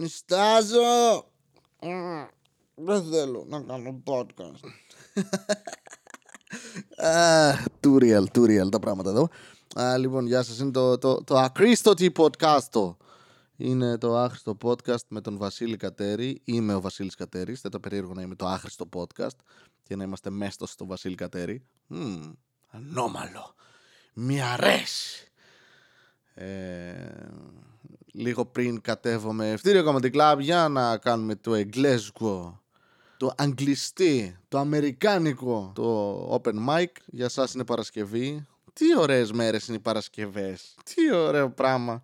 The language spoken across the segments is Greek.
Νιστάζω. Δεν θέλω να κάνω podcast. Too real, too real τα πράγματα εδώ. Α, λοιπόν, γεια σας. Είναι το, το, το ακρίστοτη podcast. Είναι το άχρηστο podcast με τον Βασίλη Κατέρη. Είμαι ο Βασίλης Κατέρης. Δεν το περίεργο να είμαι το άχρηστο podcast και να είμαστε μέσα στο Βασίλη Κατέρη. Mm, ανώμαλο. Μη αρέσει. Ε, λίγο πριν κατέβω με ευθύριο Comedy Club για να κάνουμε το εγγλέζικο, το αγγλιστή, το αμερικάνικο, το open mic. Για σας είναι Παρασκευή. Τι ωραίες μέρες είναι οι Παρασκευές. Τι ωραίο πράγμα.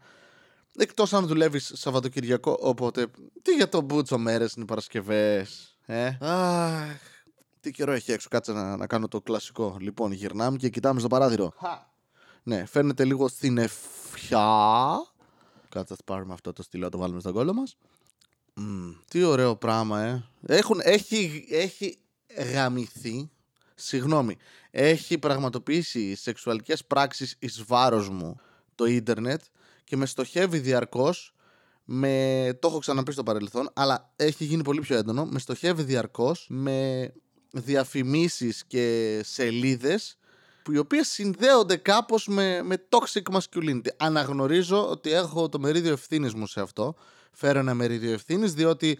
Εκτός αν δουλεύεις Σαββατοκυριακό, οπότε τι για το μπούτσο μέρες είναι οι Παρασκευές. Ε; Αχ, τι καιρό έχει έξω, κάτσε να, να κάνω το κλασικό. Λοιπόν, γυρνάμε και κοιτάμε στο παράθυρο. Ναι, φαίνεται λίγο στην ευχιά. Κάτσε να πάρουμε αυτό το στυλό, το βάλουμε στον κόλλο μας. τι ωραίο πράγμα, ε. Έχουν, έχει, έχει γαμηθεί, συγγνώμη, έχει πραγματοποιήσει σεξουαλικές πράξεις εις βάρος μου το ίντερνετ και με στοχεύει διαρκώς με, το έχω ξαναπεί στο παρελθόν, αλλά έχει γίνει πολύ πιο έντονο. Με στοχεύει διαρκώς με διαφημίσεις και σελίδες που οι οποίες συνδέονται κάπως με, με toxic masculinity. Αναγνωρίζω ότι έχω το μερίδιο ευθύνης μου σε αυτό. Φέρω ένα μερίδιο ευθύνης διότι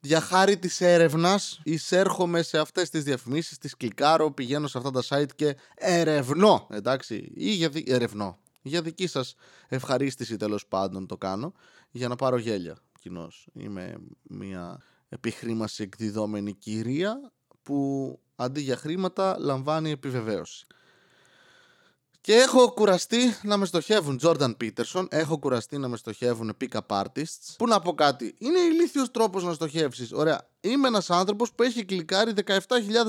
για χάρη της έρευνας εισέρχομαι σε αυτές τις διαφημίσεις, τις κλικάρω, πηγαίνω σε αυτά τα site και ερευνώ, εντάξει, ή για δι... ερευνώ. Για δική σας ευχαρίστηση τέλος πάντων το κάνω, για να πάρω γέλια κοινώς. Είμαι μια επιχρήμαση εκδιδόμενη κυρία που αντί για χρήματα λαμβάνει επιβεβαίωση. Και έχω κουραστεί να με στοχεύουν Jordan Peterson, έχω κουραστεί να με στοχεύουν pick-up artists. Πού να πω κάτι, είναι ηλίθιος τρόπος να στοχεύσεις. Ωραία, είμαι ένας άνθρωπος που έχει κλικάρει 17.000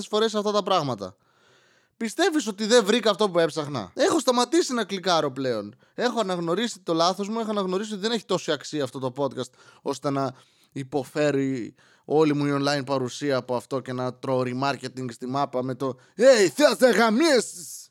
φορές αυτά τα πράγματα. Πιστεύεις ότι δεν βρήκα αυτό που έψαχνα; Έχω σταματήσει να κλικάρω πλέον. Έχω αναγνωρίσει το λάθος μου, έχω αναγνωρίσει ότι δεν έχει τόση αξία αυτό το podcast ώστε να υποφέρει όλη μου η online παρουσία από αυτό και να τρώω remarketing στη μάπα με το «Hey, θες να γαμίσεις!»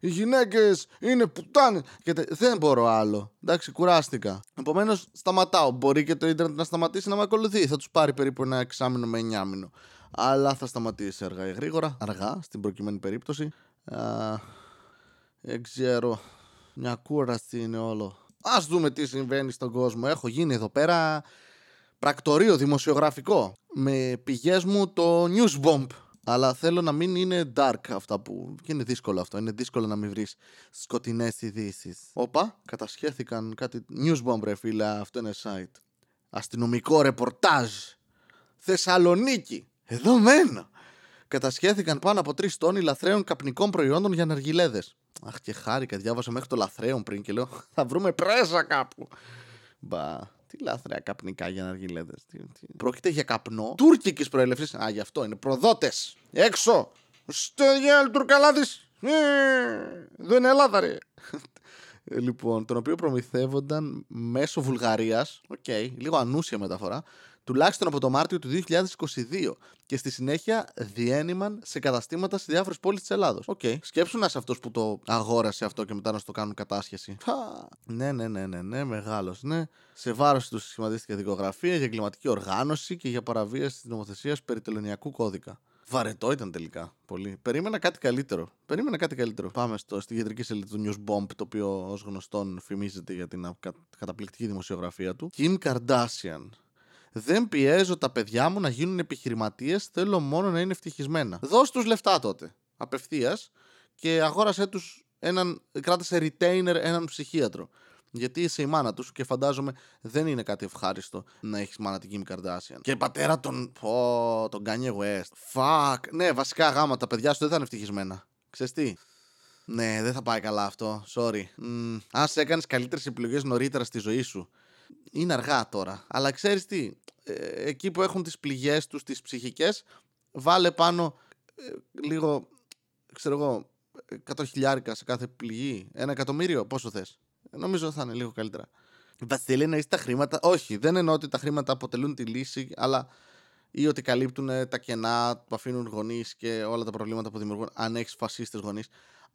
Οι γυναίκες είναι πουτάνες. Και δεν μπορώ άλλο. Εντάξει, κουράστηκα. Επομένως, σταματάω. Μπορεί και το ίντερνετ να σταματήσει να με ακολουθεί. Θα τους πάρει περίπου ένα εξάμεινο με εννιάμινο. Αλλά θα σταματήσει αργά ή γρήγορα. Αργά, στην προκειμένη περίπτωση. Α, δεν ξέρω. Μια κούραση είναι όλο. Α δούμε τι συμβαίνει στον κόσμο. Έχω γίνει εδώ πέρα πρακτορείο δημοσιογραφικό. Με πηγές μου το Newsbomb αλλά θέλω να μην είναι dark αυτά που. Και είναι δύσκολο αυτό. Είναι δύσκολο να μην βρεις σκοτεινές ειδήσεις. Όπα, κατασχέθηκαν κάτι. Newsbomb, ρε φίλε, αυτό είναι site. Αστυνομικό ρεπορτάζ. Θεσσαλονίκη. Εδώ μένω. Κατασχέθηκαν πάνω από τρεις τόνοι λαθρέων καπνικών προϊόντων για ναργιλέδες. Αχ, και χάρηκα. Διάβασα μέχρι το λαθρέων πριν και λέω θα βρούμε πρέζα κάπου. Μπα. Τι λάθρεα καπνικά για να αργιλέδε. Τι, τι. Πρόκειται για καπνό τουρκική προέλευσης. Α, γι' αυτό είναι. Προδότες. Έξω. Στο γέλ τουρκαλάδης. Ε, δεν είναι Ελλάδα, ρε. Ε, λοιπόν, τον οποίο προμηθεύονταν μέσω Βουλγαρίας. Οκ, okay, λίγο ανούσια μεταφορά τουλάχιστον από το Μάρτιο του 2022 και στη συνέχεια διένυμαν σε καταστήματα σε διάφορες πόλεις της Ελλάδος. Οκ. Okay. Σκέψου να είσαι αυτός που το αγόρασε αυτό και μετά να στο κάνουν κατάσχεση. Ναι, ναι, ναι, ναι, ναι, μεγάλος. Ναι. Σε βάρος του σχηματίστηκε δικογραφία για εγκληματική οργάνωση και για παραβίαση της νομοθεσίας περί τελωνιακού κώδικα. Βαρετό ήταν τελικά. Πολύ. Περίμενα κάτι καλύτερο. Περίμενα κάτι καλύτερο. Πάμε στο, στη κεντρική σελίδα του News Bomb, το οποίο ως γνωστόν φημίζεται για την καταπληκτική δημοσιογραφία του. Kim Kardashian δεν πιέζω τα παιδιά μου να γίνουν επιχειρηματίες, θέλω μόνο να είναι ευτυχισμένα. Δώσ' τους λεφτά τότε. Απευθείας και αγόρασέ τους έναν. κράτησε retainer έναν ψυχίατρο. Γιατί είσαι η μάνα τους και φαντάζομαι δεν είναι κάτι ευχάριστο να έχεις μάνα την Kim Kardashian. Και πατέρα τον. Πω, τον Kanye West. Fuck. Ναι, βασικά γάμα, τα παιδιά σου δεν θα είναι ευτυχισμένα. Ξέρεις τι; Ναι, δεν θα πάει καλά αυτό. Sorry. Mm, αν έκανες καλύτερες επιλογές νωρίτερα στη ζωή σου είναι αργά τώρα. Αλλά ξέρεις τι, ε, εκεί που έχουν τις πληγές τους, τις ψυχικές, βάλε πάνω ε, λίγο, ξέρω εγώ, 100 χιλιάρικα σε κάθε πληγή. Ένα εκατομμύριο, πόσο θες. Νομίζω θα είναι λίγο καλύτερα. Βασίλη, να τα χρήματα. Όχι, δεν εννοώ ότι τα χρήματα αποτελούν τη λύση, αλλά ή ότι καλύπτουν τα κενά που αφήνουν γονείς και όλα τα προβλήματα που δημιουργούν αν έχεις φασίστες γονείς.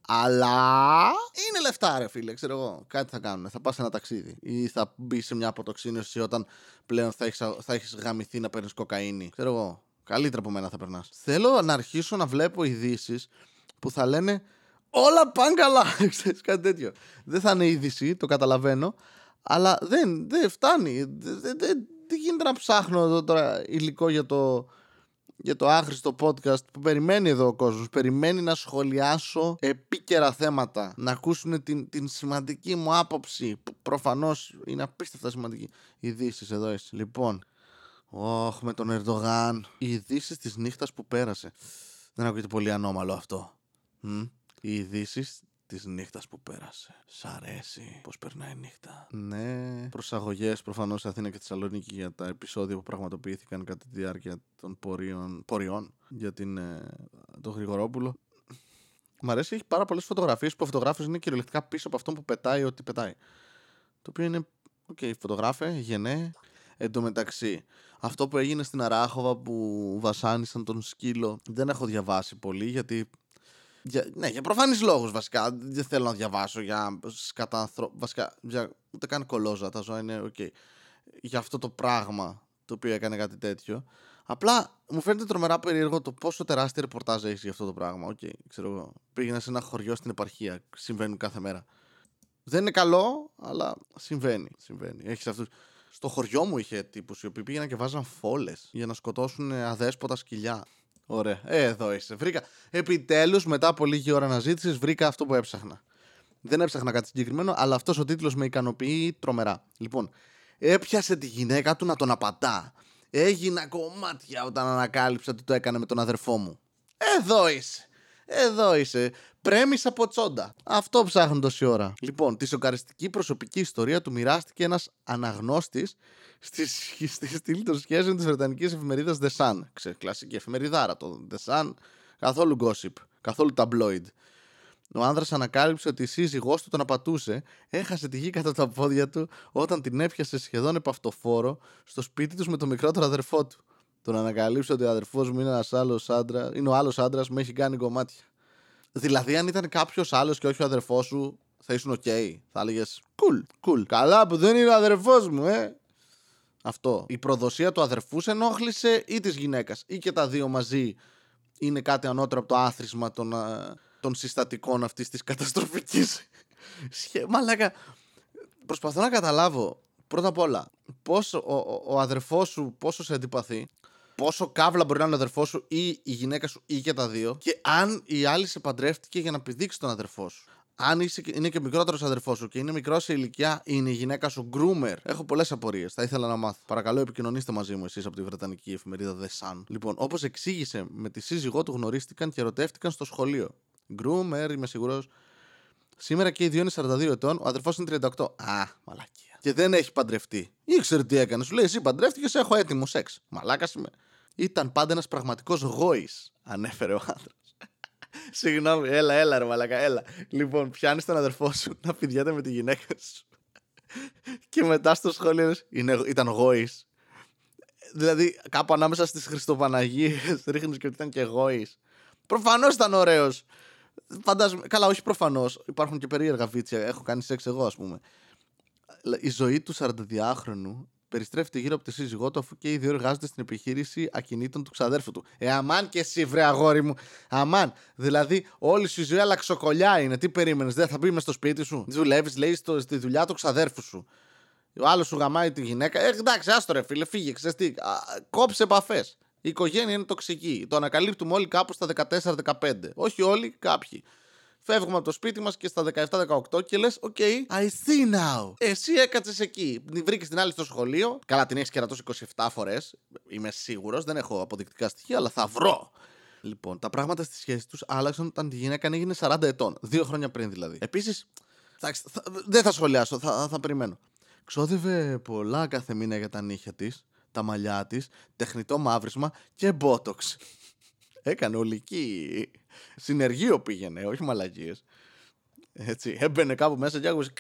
Αλλά είναι λεφτά, ρε φίλε, ξέρω εγώ. Κάτι θα κάνουν. Θα πας σε ένα ταξίδι ή θα μπεις σε μια αποτοξίνωση όταν πλέον θα έχεις θα έχεις γαμηθεί να παίρνεις κοκαίνη. Ξέρω εγώ. Καλύτερα από μένα θα περνάς. Θέλω να αρχίσω να βλέπω ειδήσεις που θα λένε Όλα πάνε καλά. Ξέρεις, κάτι τέτοιο. Δεν θα είναι είδηση, το καταλαβαίνω. Αλλά δεν, δεν φτάνει. Δεν, δεν, δεν γίνεται να ψάχνω εδώ τώρα υλικό για το, για το άχρηστο podcast που περιμένει εδώ ο κόσμος. Περιμένει να σχολιάσω επίκαιρα θέματα. Να ακούσουν την, την σημαντική μου άποψη. Που προφανώς είναι απίστευτα σημαντική. Ειδήσεις εδώ εσύ. Λοιπόν, όχ με τον Ερντογάν. Οι ειδήσεις της νύχτας που πέρασε. Δεν ακούγεται πολύ ανώμαλο αυτό. Μ; Οι ειδήσεις της νύχτας που πέρασε. Σ' αρέσει πώ περνάει η νύχτα. Ναι. Προσαγωγές προφανώς σε Αθήνα και Θεσσαλονίκη για τα επεισόδια που πραγματοποιήθηκαν κατά τη διάρκεια των πορίων, ποριών για την, ε, τον Γρηγορόπουλο. Μ' αρέσει, έχει πάρα πολλές φωτογραφίες που ο φωτογράφος είναι κυριολεκτικά πίσω από αυτό που πετάει ό,τι πετάει. Το οποίο είναι. OK, okay, φωτογράφε, γενναίε. Εν τω μεταξύ, αυτό που έγινε στην Αράχοβα που βασάνισαν τον σκύλο δεν έχω διαβάσει πολύ γιατί για, ναι, για προφανείς λόγους βασικά. Δεν θέλω να διαβάσω για σκατανθρο... Βασικά, για... ούτε καν κωλόζωα. Τα ζώα είναι ok. Okay. Για αυτό το πράγμα το οποίο έκανε κάτι τέτοιο. Απλά μου φαίνεται τρομερά περίεργο το πόσο τεράστια ρεπορτάζ έχεις για αυτό το πράγμα. OK, okay, ξέρω εγώ. Πήγαινα σε ένα χωριό στην επαρχία. Συμβαίνουν κάθε μέρα. Δεν είναι καλό, αλλά συμβαίνει. συμβαίνει. Έχεις αυτούς... Στο χωριό μου είχε τύπους οι οποίοι πήγαιναν και βάζαν φόλες για να σκοτώσουν αδέσποτα σκυλιά. Ωραία. Ε, εδώ είσαι. Βρήκα. Επιτέλους, μετά από λίγη ώρα αναζήτησης, βρήκα αυτό που έψαχνα. Δεν έψαχνα κάτι συγκεκριμένο, αλλά αυτός ο τίτλος με ικανοποιεί τρομερά. Λοιπόν, έπιασε τη γυναίκα του να τον απαντά. Έγινα κομμάτια όταν ανακάλυψα ότι το έκανε με τον αδερφό μου. Εδώ είσαι. Εδώ είσαι. Πρέμεις από τσόντα. Αυτό ψάχνουν τόση ώρα. Λοιπόν, τη σοκαριστική προσωπική ιστορία του μοιράστηκε ένας αναγνώστης στη, στη στήλη των σχέσεων της Βρετανικής εφημερίδας The Sun. Ξέρετε, κλασική εφημεριδάρα το The Sun. Καθόλου gossip. Καθόλου tabloid. Ο άνδρας ανακάλυψε ότι η σύζυγός του τον απατούσε, έχασε τη γη κατά τα πόδια του όταν την έπιασε σχεδόν επαυτοφόρο στο σπίτι τους με το μικρότερο αδερφό του. Το να ανακαλύψει ότι ο αδερφός μου είναι ένας άλλος άντρα, είναι ο άλλος άντρας με έχει κάνει κομμάτια. Δηλαδή, αν ήταν κάποιος άλλος και όχι ο αδερφός σου, θα ήσουν OK. Okay. Θα έλεγες cool, cool. Καλά που δεν είναι ο αδερφός μου, ε. Αυτό. Η προδοσία του αδερφού σε ενόχλησε ή της γυναίκας. Ή και τα δύο μαζί είναι κάτι ανώτερο από το άθροισμα των, των συστατικών αυτής της καταστροφικής. Μαλάκα. Προσπαθώ να καταλάβω πρώτα απ' όλα πόσο ο, ο, ο αδερφός σου πόσο σε αντιπαθεί πόσο καύλα μπορεί να είναι ο αδερφός σου ή η γυναίκα σου ή και τα δύο. Και αν η άλλη σε παντρεύτηκε για να πηδήξει τον αδερφό σου. Αν είσαι, είναι και μικρότερος αδερφός σου και είναι μικρός σε ηλικία, είναι η γυναίκα σου groomer. Έχω πολλές απορίες. Θα ήθελα να μάθω. Παρακαλώ, επικοινωνήστε μαζί μου εσείς από τη Βρετανική εφημερίδα The Sun. Λοιπόν, όπως εξήγησε, με τη σύζυγό του γνωρίστηκαν και ερωτεύτηκαν στο σχολείο. Groomer, είμαι σίγουρος. Σήμερα και οι δύο είναι 42 ετών, ο αδερφός είναι 38. Α, μαλακία. Και δεν έχει παντρευτεί. Ήξερε τι έκανε. Σου λέει: Εσύ παντρεύτηκες, έχω έτοιμο σεξ. Μαλάκας είμαι. Ήταν πάντα ένας πραγματικός γόης, ανέφερε ο άντρα. Συγγνώμη, έλα, έλα, ρε μαλακά, έλα. Λοιπόν, πιάνεις τον αδερφό σου να πηδιάται με τη γυναίκα σου. και μετά στο σχολείο είναι, ήταν γόης. Δηλαδή, κάπου ανάμεσα στις Χριστοπαναγίες ρίχνεις και ότι ήταν και γόης. Προφανώς ήταν ωραίος. Φαντάζομαι. Καλά, όχι προφανώς. Υπάρχουν και περίεργα βίτσια. Έχω κάνει σεξ εγώ, ας πούμε. Η ζωή του 42χρονου περιστρέφεται γύρω από τη σύζυγό του, αφού και οι δύο εργάζονται στην επιχείρηση ακινήτων του ξαδέρφου του. Ε, αμάν και εσύ, βρε αγόρι μου. Αμάν. Δηλαδή, όλη σου η ζωή αλλαξοκολιά είναι. Τι περίμενες, δεν θα μπει μες στο σπίτι σου. Δουλεύεις, λέει, στο, στη δουλειά του ξαδέρφου σου. Ο άλλος σου γαμάει τη γυναίκα. Ε, εντάξει, άστο ρε φίλε, φύγε, ξέρεις τι. Κόψε επαφές. Η οικογένεια είναι τοξική. Το ανακαλύπτουμε όλοι κάπου στα 14-15. Όχι όλοι, κάποιοι. Φεύγουμε από το σπίτι μας και στα 17-18 και λες: OK, okay, I see now. Εσύ έκατσες εκεί. Βρήκες την άλλη στο σχολείο. Καλά, την έχεις κερατώσει 27 φορές. Είμαι σίγουρος. Δεν έχω αποδεικτικά στοιχεία, αλλά θα βρω. Λοιπόν, τα πράγματα στη σχέση τους άλλαξαν όταν η γυναίκα έγινε 40 ετών. Δύο χρόνια πριν δηλαδή. Επίσης, δεν θα σχολιάσω, θα, θα περιμένω. Ξόδευε πολλά κάθε μήνα για τα νύχια της, τα μαλλιά της, τεχνητό μαύρισμα και μπότοξ. Έκανε ολική Συνεργείο πήγαινε, όχι μαλακίες. Έτσι, έμπαινε κάπου μέσα και άκουσε.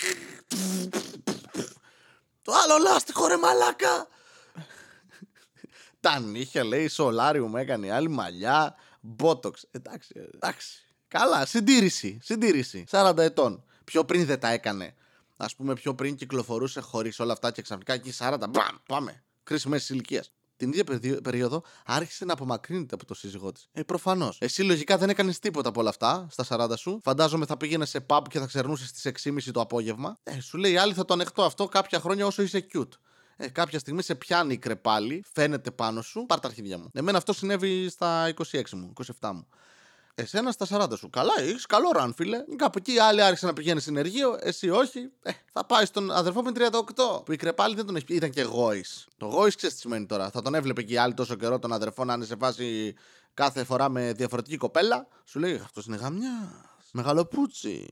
Το άλλο λάστιχο ρε μαλάκα! Τα νύχια λέει, σολάριου μου έκανε άλλη μαλλιά, μπότοξ. Εντάξει, εντάξει. Καλά, συντήρηση, συντήρηση. 40 ετών. Πιο πριν δεν τα έκανε. Α πούμε, πιο πριν κυκλοφορούσε χωρίς όλα αυτά και ξαφνικά εκεί 40. Μπαμ, πάμε. Κρίση μέση ηλικίας. Την ίδια περίοδο άρχισε να απομακρύνεται από το σύζυγό της. Ε, προφανώς. Εσύ λογικά δεν έκανες τίποτα από όλα αυτά στα 40 σου. Φαντάζομαι θα πήγαινες σε pub και θα ξερνούσες στις 6.30 το απόγευμα. Ε, σου λέει άλλη θα το ανεχτώ αυτό κάποια χρόνια όσο είσαι cute. Ε, κάποια στιγμή σε πιάνει η κρεπάλι, φαίνεται πάνω σου, πάρ τα αρχίδια μου. Εμένα αυτό συνέβη στα 26 μου, 27 μου. Εσένα στα 40 σου. Καλά, έχεις καλό ραν, φίλε. Κάπου εκεί άλλοι άρχισαν να πηγαίνει συνεργείο, εσύ όχι. Ε, θα πάει στον αδερφό με 38. Που η κρεπάλη δεν τον έχει πει. Ήταν και γόης. Το γόης ξέρεις τι σημαίνει τώρα. Θα τον έβλεπε και άλλοι τόσο καιρό τον αδερφό να είναι σε φάση κάθε φορά με διαφορετική κοπέλα. Σου λέει αυτό είναι γαμιά. Μεγαλοπούτσι.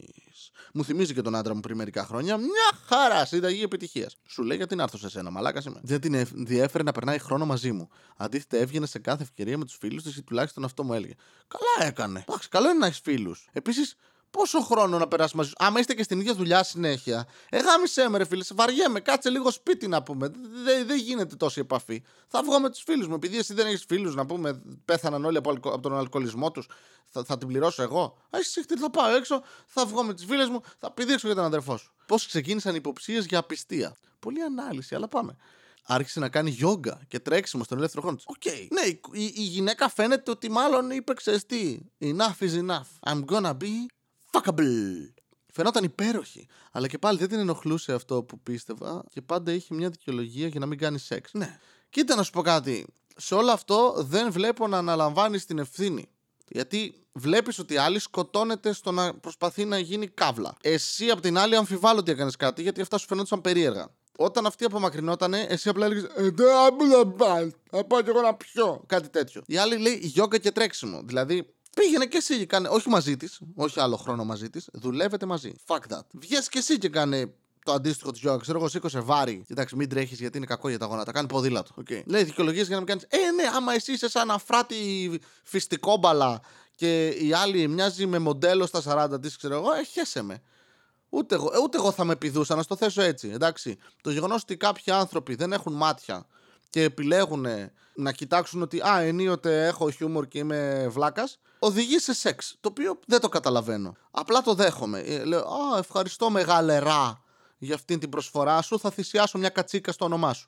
Μου θυμίζει και τον άντρα μου πριν μερικά χρόνια. Μια χαρά συνταγή επιτυχίας. Σου λέει γιατί να έρθω σε σένα, μαλάκας είμαι. Δεν την διέφερε να περνάει χρόνο μαζί μου. Αντίθετα, έβγαινε σε κάθε ευκαιρία με τους φίλους της ή τουλάχιστον αυτό μου έλεγε. Καλά έκανε. Εντάξει, καλό είναι να έχεις φίλους. Επίσης, πόσο χρόνο να περάσει μαζί σου; Άμα είστε και στην ίδια δουλειά συνέχεια. Ε, γάμισε με, ρε φίλε, σε βαριέμαι. Κάτσε λίγο σπίτι να πούμε. Δεν δε γίνεται τόση επαφή. Θα βγω με τους φίλους μου. Επειδή εσύ δεν έχεις φίλους να πούμε, πέθαναν όλοι από, από τον αλκοολισμό τους, θα, θα την πληρώσω εγώ. Α, εσύ θα πάω έξω, θα βγω με τις φίλες μου, θα πηδήξω και τον αδερφό σου. Πώς ξεκίνησαν υποψίες για απιστία; Πολύ ανάλυση, αλλά πάμε άρχισε να κάνει γιόγκα και τρέξιμο στον ελεύθερο χρόνο της. OK. Okay. Ναι, η, η, η, γυναίκα φαίνεται ότι μάλλον είπε ότι. Enough is enough. I'm gonna be fuckable. Φαινόταν υπέροχη. Αλλά και πάλι δεν την ενοχλούσε αυτό που πίστευα και πάντα είχε μια δικαιολογία για να μην κάνει σεξ. Ναι. Κοίτα να σου πω κάτι. Σε όλο αυτό δεν βλέπω να αναλαμβάνεις την ευθύνη. Γιατί βλέπεις ότι άλλη σκοτώνεται στο να προσπαθεί να γίνει καύλα. Εσύ απ' την άλλη αμφιβάλλω ότι έκανες κάτι γιατί αυτά σου φαινόταν περίεργα. Όταν αυτή απομακρυνότανε, εσύ απλά έλεγες Ε, δεν να πάει. Θα πάω κι εγώ να πιω. Κάτι τέτοιο. Η άλλη λέει γιόγκα και τρέξιμο. Δηλαδή Πήγαινε και εσύ και κάνε, όχι μαζί της, όχι άλλο χρόνο μαζί της, δουλεύετε μαζί. Fuck that. Βγες και εσύ και κάνε το αντίστοιχο της γιόγκα. Ξέρω εγώ, σήκωσε βάρη. Κοιτάξτε, μην τρέχεις γιατί είναι κακό για τα γόνατα. Κάνει ποδήλατο. Okay. Λέει δικαιολογίες για να μην κάνεις. Ε, ναι, άμα εσύ είσαι σαν αφράτη φυστικόμπαλα και η άλλη μοιάζει με μοντέλο στα 40 της, ξέρω εγώ, ε, με. Ούτε εγώ, ε, ούτε εγώ θα με πηδούσα, να στο θέσω έτσι. Εντάξει. Το γεγονός ότι κάποιοι άνθρωποι δεν έχουν μάτια και επιλέγουν να κοιτάξουν ότι α, ενίοτε έχω χιούμορ και είμαι βλάκας, οδηγεί σε σεξ. Το οποίο δεν το καταλαβαίνω. Απλά το δέχομαι. Ε, λέω, Α, ευχαριστώ μεγαλερά για αυτή την προσφορά σου. Θα θυσιάσω μια κατσίκα στο όνομά σου.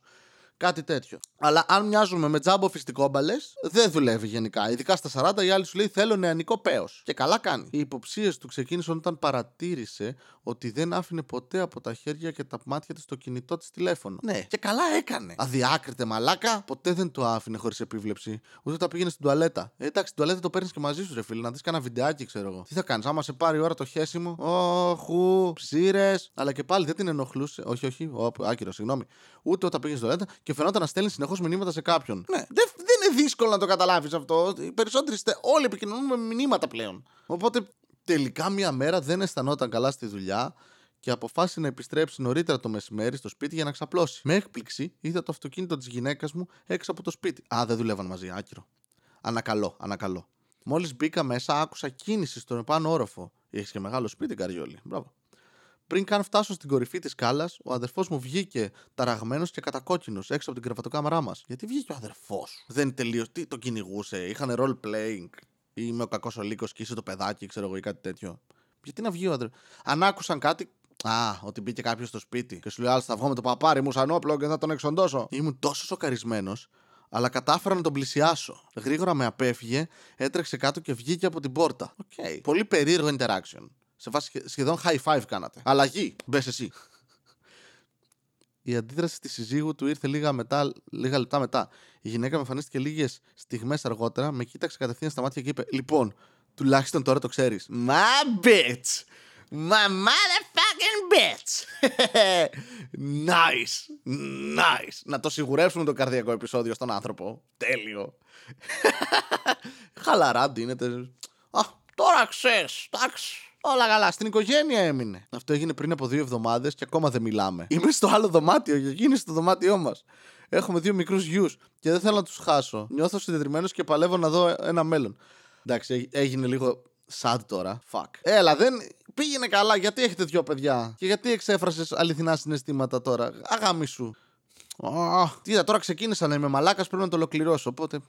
Κάτι τέτοιο. Αλλά αν μοιάζουμε με τζάμπο φυστικόμπαλε, δεν δουλεύει γενικά. Ειδικά στα 40 η άλλη σου λέει θέλω νεανικό παίο. Και καλά κάνει. Οι υποψίες του ξεκίνησαν όταν παρατήρησε ότι δεν άφηνε ποτέ από τα χέρια και τα μάτια της το κινητό της τηλέφωνο. Ναι, και καλά έκανε. Αδιάκριτε μαλάκα, ποτέ δεν το άφηνε χωρίς επίβλεψη. Ούτε τα πήγαινε στην τουαλέτα. Ε, εντάξει, την τουαλέτα το παίρνεις και μαζί σου, ρε φίλε, να δεις κανένα βιντεάκι, ξέρω εγώ. Τι θα κάνεις, άμα σε πάρει η ώρα το χέσιμο. Όχου, ψήρες. Αλλά και πάλι δεν την ενοχλούσε. Όχι, όχι, άκυρο, συγγνώμη. Ούτε όταν πήγες στην τουαλέτα και φαινόταν να στέλνει συνεχώς μηνύματα σε κάποιον. Ναι, δεν, δεν είναι δύσκολο να το καταλάβεις αυτό. Οι περισσότεροι είστε όλοι επικοινωνούμε με μηνύματα πλέον. Οπότε τελικά μία μέρα δεν αισθανόταν καλά στη δουλειά και αποφάσισε να επιστρέψει νωρίτερα το μεσημέρι στο σπίτι για να ξαπλώσει. Με έκπληξη είδα το αυτοκίνητο της γυναίκας μου έξω από το σπίτι. Α, δεν δουλεύαν μαζί, άκυρο. Ανακαλώ, ανακαλώ. Μόλις μπήκα μέσα, άκουσα κίνηση στον επάνω όροφο. Έχεις και μεγάλο σπίτι, Καριόλη. Μπράβο. Πριν καν φτάσω στην κορυφή της σκάλας, ο αδερφός μου βγήκε ταραγμένος και κατακόκκινος έξω από την κρεβατοκάμαρά μας. Γιατί βγήκε ο αδερφός; Σου. Δεν τελείω. Τι το κυνηγούσε; Είχαν role playing; Ή είμαι ο κακός ο λύκος και είσαι το παιδάκι, ξέρω εγώ, ή κάτι τέτοιο. Γιατί να βγει ο αδερφός. Αν άκουσαν κάτι. Α, ότι μπήκε κάποιος στο σπίτι και σου λέει: Άλλο θα βγω με το παπάρι μου σαν όπλο και θα τον εξοντώσω. Ήμουν τόσο σοκαρισμένος αλλά κατάφερα να τον πλησιάσω. Γρήγορα με απέφυγε, έτρεξε κάτω και βγήκε από την πόρτα. OK. Okay. Πολύ περίεργο interaction. Σε βάση σχεδόν high five κάνατε. Αλλαγή. Μπες εσύ. Η αντίδραση της συζύγου του ήρθε λίγα, μετά, λίγα λεπτά μετά. Η γυναίκα με εμφανίστηκε λίγες στιγμές αργότερα, με κοίταξε κατευθείαν στα μάτια και είπε: Λοιπόν, τουλάχιστον τώρα το ξέρεις. My bitch! My motherfucking bitch! nice! Nice! Να το σιγουρεύσουμε το καρδιακό επεισόδιο στον άνθρωπο. Τέλειο. Χαλαρά ντύνεται. Α, τώρα ξέρεις, εντάξει. Όλα καλά. Στην οικογένεια έμεινε. Αυτό έγινε πριν από δύο εβδομάδες και ακόμα δεν μιλάμε. Είμαι στο άλλο δωμάτιο. Γίνει στο δωμάτιό μας. Έχουμε δύο μικρούς γιους και δεν θέλω να τους χάσω. Νιώθω συντετριμένο και παλεύω να δω ένα μέλλον. Εντάξει, έγινε λίγο sad τώρα. Fuck. Έλα, δεν πήγαινε καλά. Γιατί έχετε δύο παιδιά; Και γιατί εξέφρασες αληθινά συναισθήματα τώρα; Αγάμι σου. Oh, τι είδα, τώρα ξεκίνησα να είμαι μαλάκας, πρέπει να το ολοκληρώσω. Οπότε,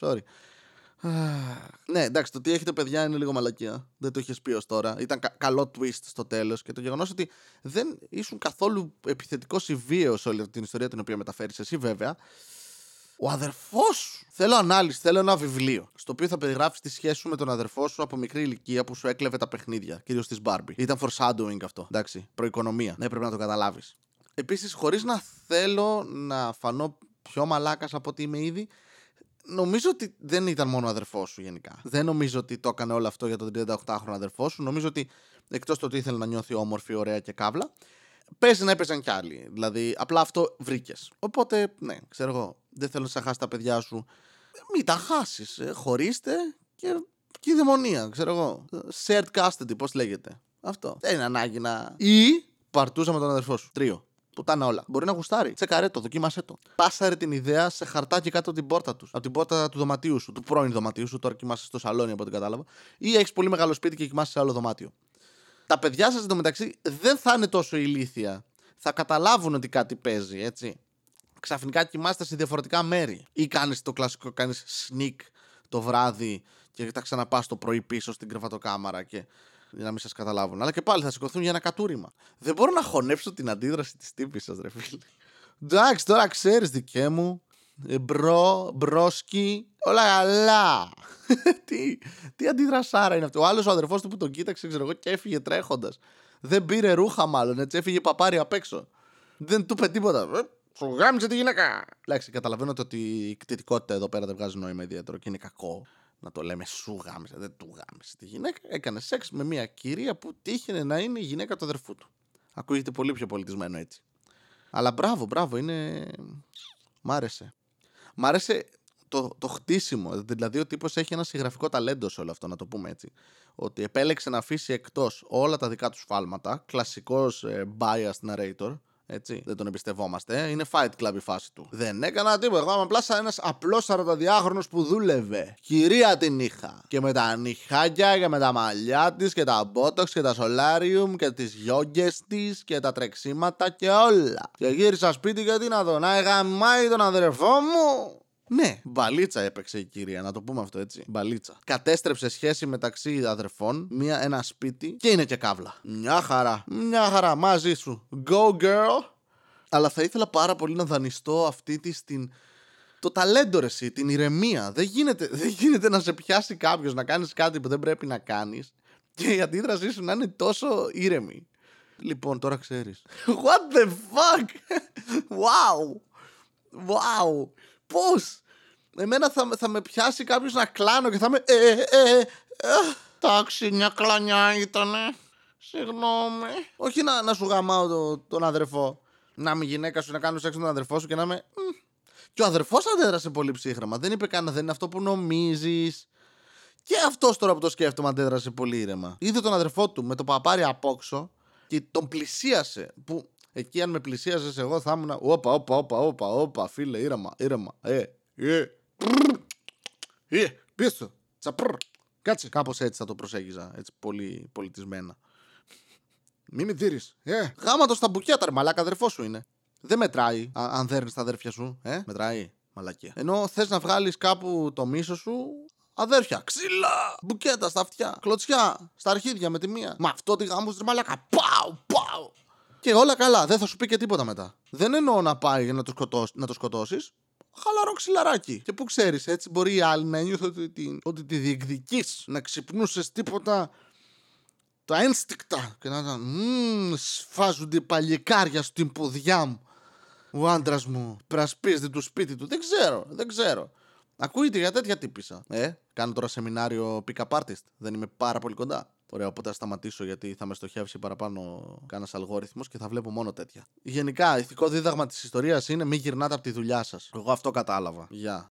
sorry. Ναι, εντάξει, το τι έχετε παιδιά είναι λίγο μαλακία. Δεν το είχες πει ως τώρα. Ήταν κα- καλό twist στο τέλος και το γεγονός ότι δεν ήσουν καθόλου επιθετικός ή βίαιος σε όλη την ιστορία την οποία μεταφέρεις εσύ, βέβαια. Ο αδερφός σου. Θέλω ανάλυση, θέλω ένα βιβλίο. Στο οποίο θα περιγράψει τη σχέση σου με τον αδερφό σου από μικρή ηλικία που σου έκλεβε τα παιχνίδια. Κυρίως της Barbie. Ήταν foreshadowing αυτό. Εντάξει. Προοικονομία. Ναι, πρέπει να το καταλάβεις. Επίσης, χωρίς να θέλω να φανώ πιο μαλάκας από ότι είμαι ήδη, νομίζω ότι δεν ήταν μόνο ο αδερφός σου γενικά. Δεν νομίζω ότι το έκανε όλο αυτό για τον 38χρονο αδερφό σου. Νομίζω ότι εκτός το ότι ήθελε να νιώθει όμορφη, ωραία και κάβλα, παίζει να έπαιζαν κι άλλοι. Δηλαδή, απλά αυτό βρήκες. Οπότε, ναι, ξέρω εγώ, δεν θέλω να σε χάσει τα παιδιά σου. Μην τα χάσεις. Ε, χωρίστε και και η δαιμονία, ξέρω εγώ. Shared custody, πώς λέγεται. Αυτό. Δεν είναι ανάγκη να. ή παρτούζα με τον αδερφό σου. Τρίο. Πουτάνα όλα. Μπορεί να γουστάρει. Τσεκαρέ το, δοκίμασέ το. Πάσαρε την ιδέα σε χαρτάκι κάτω από την πόρτα τους. Από την πόρτα του δωματίου σου, του πρώην δωματίου σου. Τώρα κοιμάσαι στο σαλόνι από ό,τι κατάλαβα. Ή έχεις πολύ μεγάλο σπίτι και κοιμάσαι σε άλλο δωμάτιο. Τα παιδιά σας εντωμεταξύ δεν θα είναι τόσο ηλίθια. Θα καταλάβουν ότι κάτι παίζει, έτσι. Ξαφνικά κοιμάστε σε διαφορετικά μέρη. Ή κάνεις το κλασικό, κάνεις sneak το βράδυ και τα ξαναπάς το πρωί πίσω στην κρεβατοκάμαρα και για να μην σας καταλάβουν. Αλλά και πάλι θα σηκωθούν για ένα κατούριμα. Δεν μπορώ να χωνέψω την αντίδραση της τύπης σας, ρε φίλε. Εντάξει, τώρα ξέρεις δικέ μου. Ε, Μπρο, μπρόσκι, όλα καλά. τι, τι αντιδρασάρα είναι αυτό. Ο άλλος ο αδερφός του που τον κοίταξε, ξέρω εγώ, και έφυγε τρέχοντας. Δεν πήρε ρούχα, μάλλον έτσι. Έφυγε παπάρι απ' έξω. Δεν του είπε τίποτα. Ε, Σου γάμισε τη γυναίκα. Εντάξει, καταλαβαίνω ότι η κτητικότητα εδώ πέρα δεν βγάζει νόημα ιδιαίτερο και είναι κακό να το λέμε σου γάμισε. Δεν του γάμισε τη γυναίκα. Έκανε σεξ με μια κυρία που τύχαινε να είναι η γυναίκα του αδερφού του. Ακούγεται πολύ πιο πολιτισμένο έτσι. Αλλά μπράβο, μπράβο, είναι. Μ' άρεσε. Μ' άρεσε το, το χτίσιμο. Δηλαδή, ο τύπος έχει ένα συγγραφικό ταλέντο σε όλο αυτό, να το πούμε έτσι. Ότι επέλεξε να αφήσει εκτός όλα τα δικά του σφάλματα. Κλασικός ε, biased narrator. Έτσι, δεν τον εμπιστευόμαστε. Είναι fight club η φάση του. Δεν έκανα τίποτα. Εγώ είμαι απλά σαν ένας απλός 42χρονο που δούλευε. Κυρία την είχα. Και με τα νυχάκια και με τα μαλλιά της και τα botox και τα solarium και τις γιόγκες της και τα τρεξίματα και όλα. Και γύρισα σπίτι γιατί να δω. Να γαμάει τον αδερφό μου. Ναι, μπαλίτσα έπαιξε η κυρία, να το πούμε αυτό έτσι. Μπαλίτσα. Κατέστρεψε σχέση μεταξύ αδερφών, μία, ένα σπίτι και είναι και καύλα. Μια χαρά. Μια χαρά, μαζί σου. Go girl. Αλλά θα ήθελα πάρα πολύ να δανειστώ αυτή τη την. Το ταλέντο ρε εσύ, την ηρεμία. Δεν γίνεται, δεν γίνεται να σε πιάσει κάποιος να κάνεις κάτι που δεν πρέπει να κάνεις και η αντίδρασή σου να είναι τόσο ήρεμη. Λοιπόν, τώρα ξέρεις. What the fuck! wow! Wow! Πώς! Εμένα θα, θα με πιάσει κάποιος να κλάνω και θα με. Ε, ε, ε, ε, Εντάξει, μια κλανιά ήτανε. Συγγνώμη. Όχι να, να σου γαμάω το, τον αδερφό. Να είμαι γυναίκα σου, να κάνω σεξ με τον αδερφό σου και να είμαι. «Μμ». Και ο αδερφός αντέδρασε πολύ ψύχρεμα. Δεν είπε κανένα, δεν είναι αυτό που νομίζεις. Και αυτός τώρα που το σκέφτομαι αντέδρασε πολύ ήρεμα. Είδε τον αδερφό του με το παπάρι απόξω και τον πλησίασε. Που εκεί αν με πλησίασε εγώ θα ήμουν. Όπα, όπα, όπα, όπα, όπα, φίλε, ήρεμα, ήρεμα. Ε, ε. Ε, πίσω. Τσαπρ. Κάτσε. Κάπως έτσι θα το προσέγγιζα. Έτσι πολύ πολιτισμένα. Μη με δίνεις. Ε, γάμα το στα μπουκέτα, ρε μαλάκα, αδερφός σου είναι. Δεν μετράει α- αν δέρνεις τα αδέρφια σου. Ε, μετράει. Μαλακία. Ενώ θες να βγάλεις κάπου το μίσο σου, αδέρφια. Ξύλα! Μπουκέτα στα αυτιά. Κλωτσιά. Στα αρχίδια με τη μία. Μα αυτό τη γάμου ρε μαλάκα. Πάου, πάου. Και όλα καλά. Δεν θα σου πει και τίποτα μετά. Δεν εννοώ να πάει για να το, σκοτώσει, να το σκοτώσεις. Χαλαρό ξυλαράκι. Και που ξέρεις, έτσι μπορεί οι άλλοι να νιώθουν ότι, τη- ότι τη διεκδική. Να ξυπνούσες τίποτα τα ένστικτα και να ήταν «Μμμ, σφάζονται οι παλικάρια στην ποδιά μου. Ο άντρας μου πρασπίζεται του σπίτι του. Δεν ξέρω, δεν ξέρω. Ακούγεται για τέτοια τύπησα. Ε, κάνω τώρα σεμινάριο pick-up artist. Δεν είμαι πάρα πολύ κοντά. Ωραία, οπότε θα σταματήσω γιατί θα με στοχεύσει παραπάνω κανένας αλγόριθμος και θα βλέπω μόνο τέτοια. Γενικά, ηθικό δίδαγμα της ιστορίας είναι μην γυρνάτε από τη δουλειά σας. Εγώ αυτό κατάλαβα. Γεια.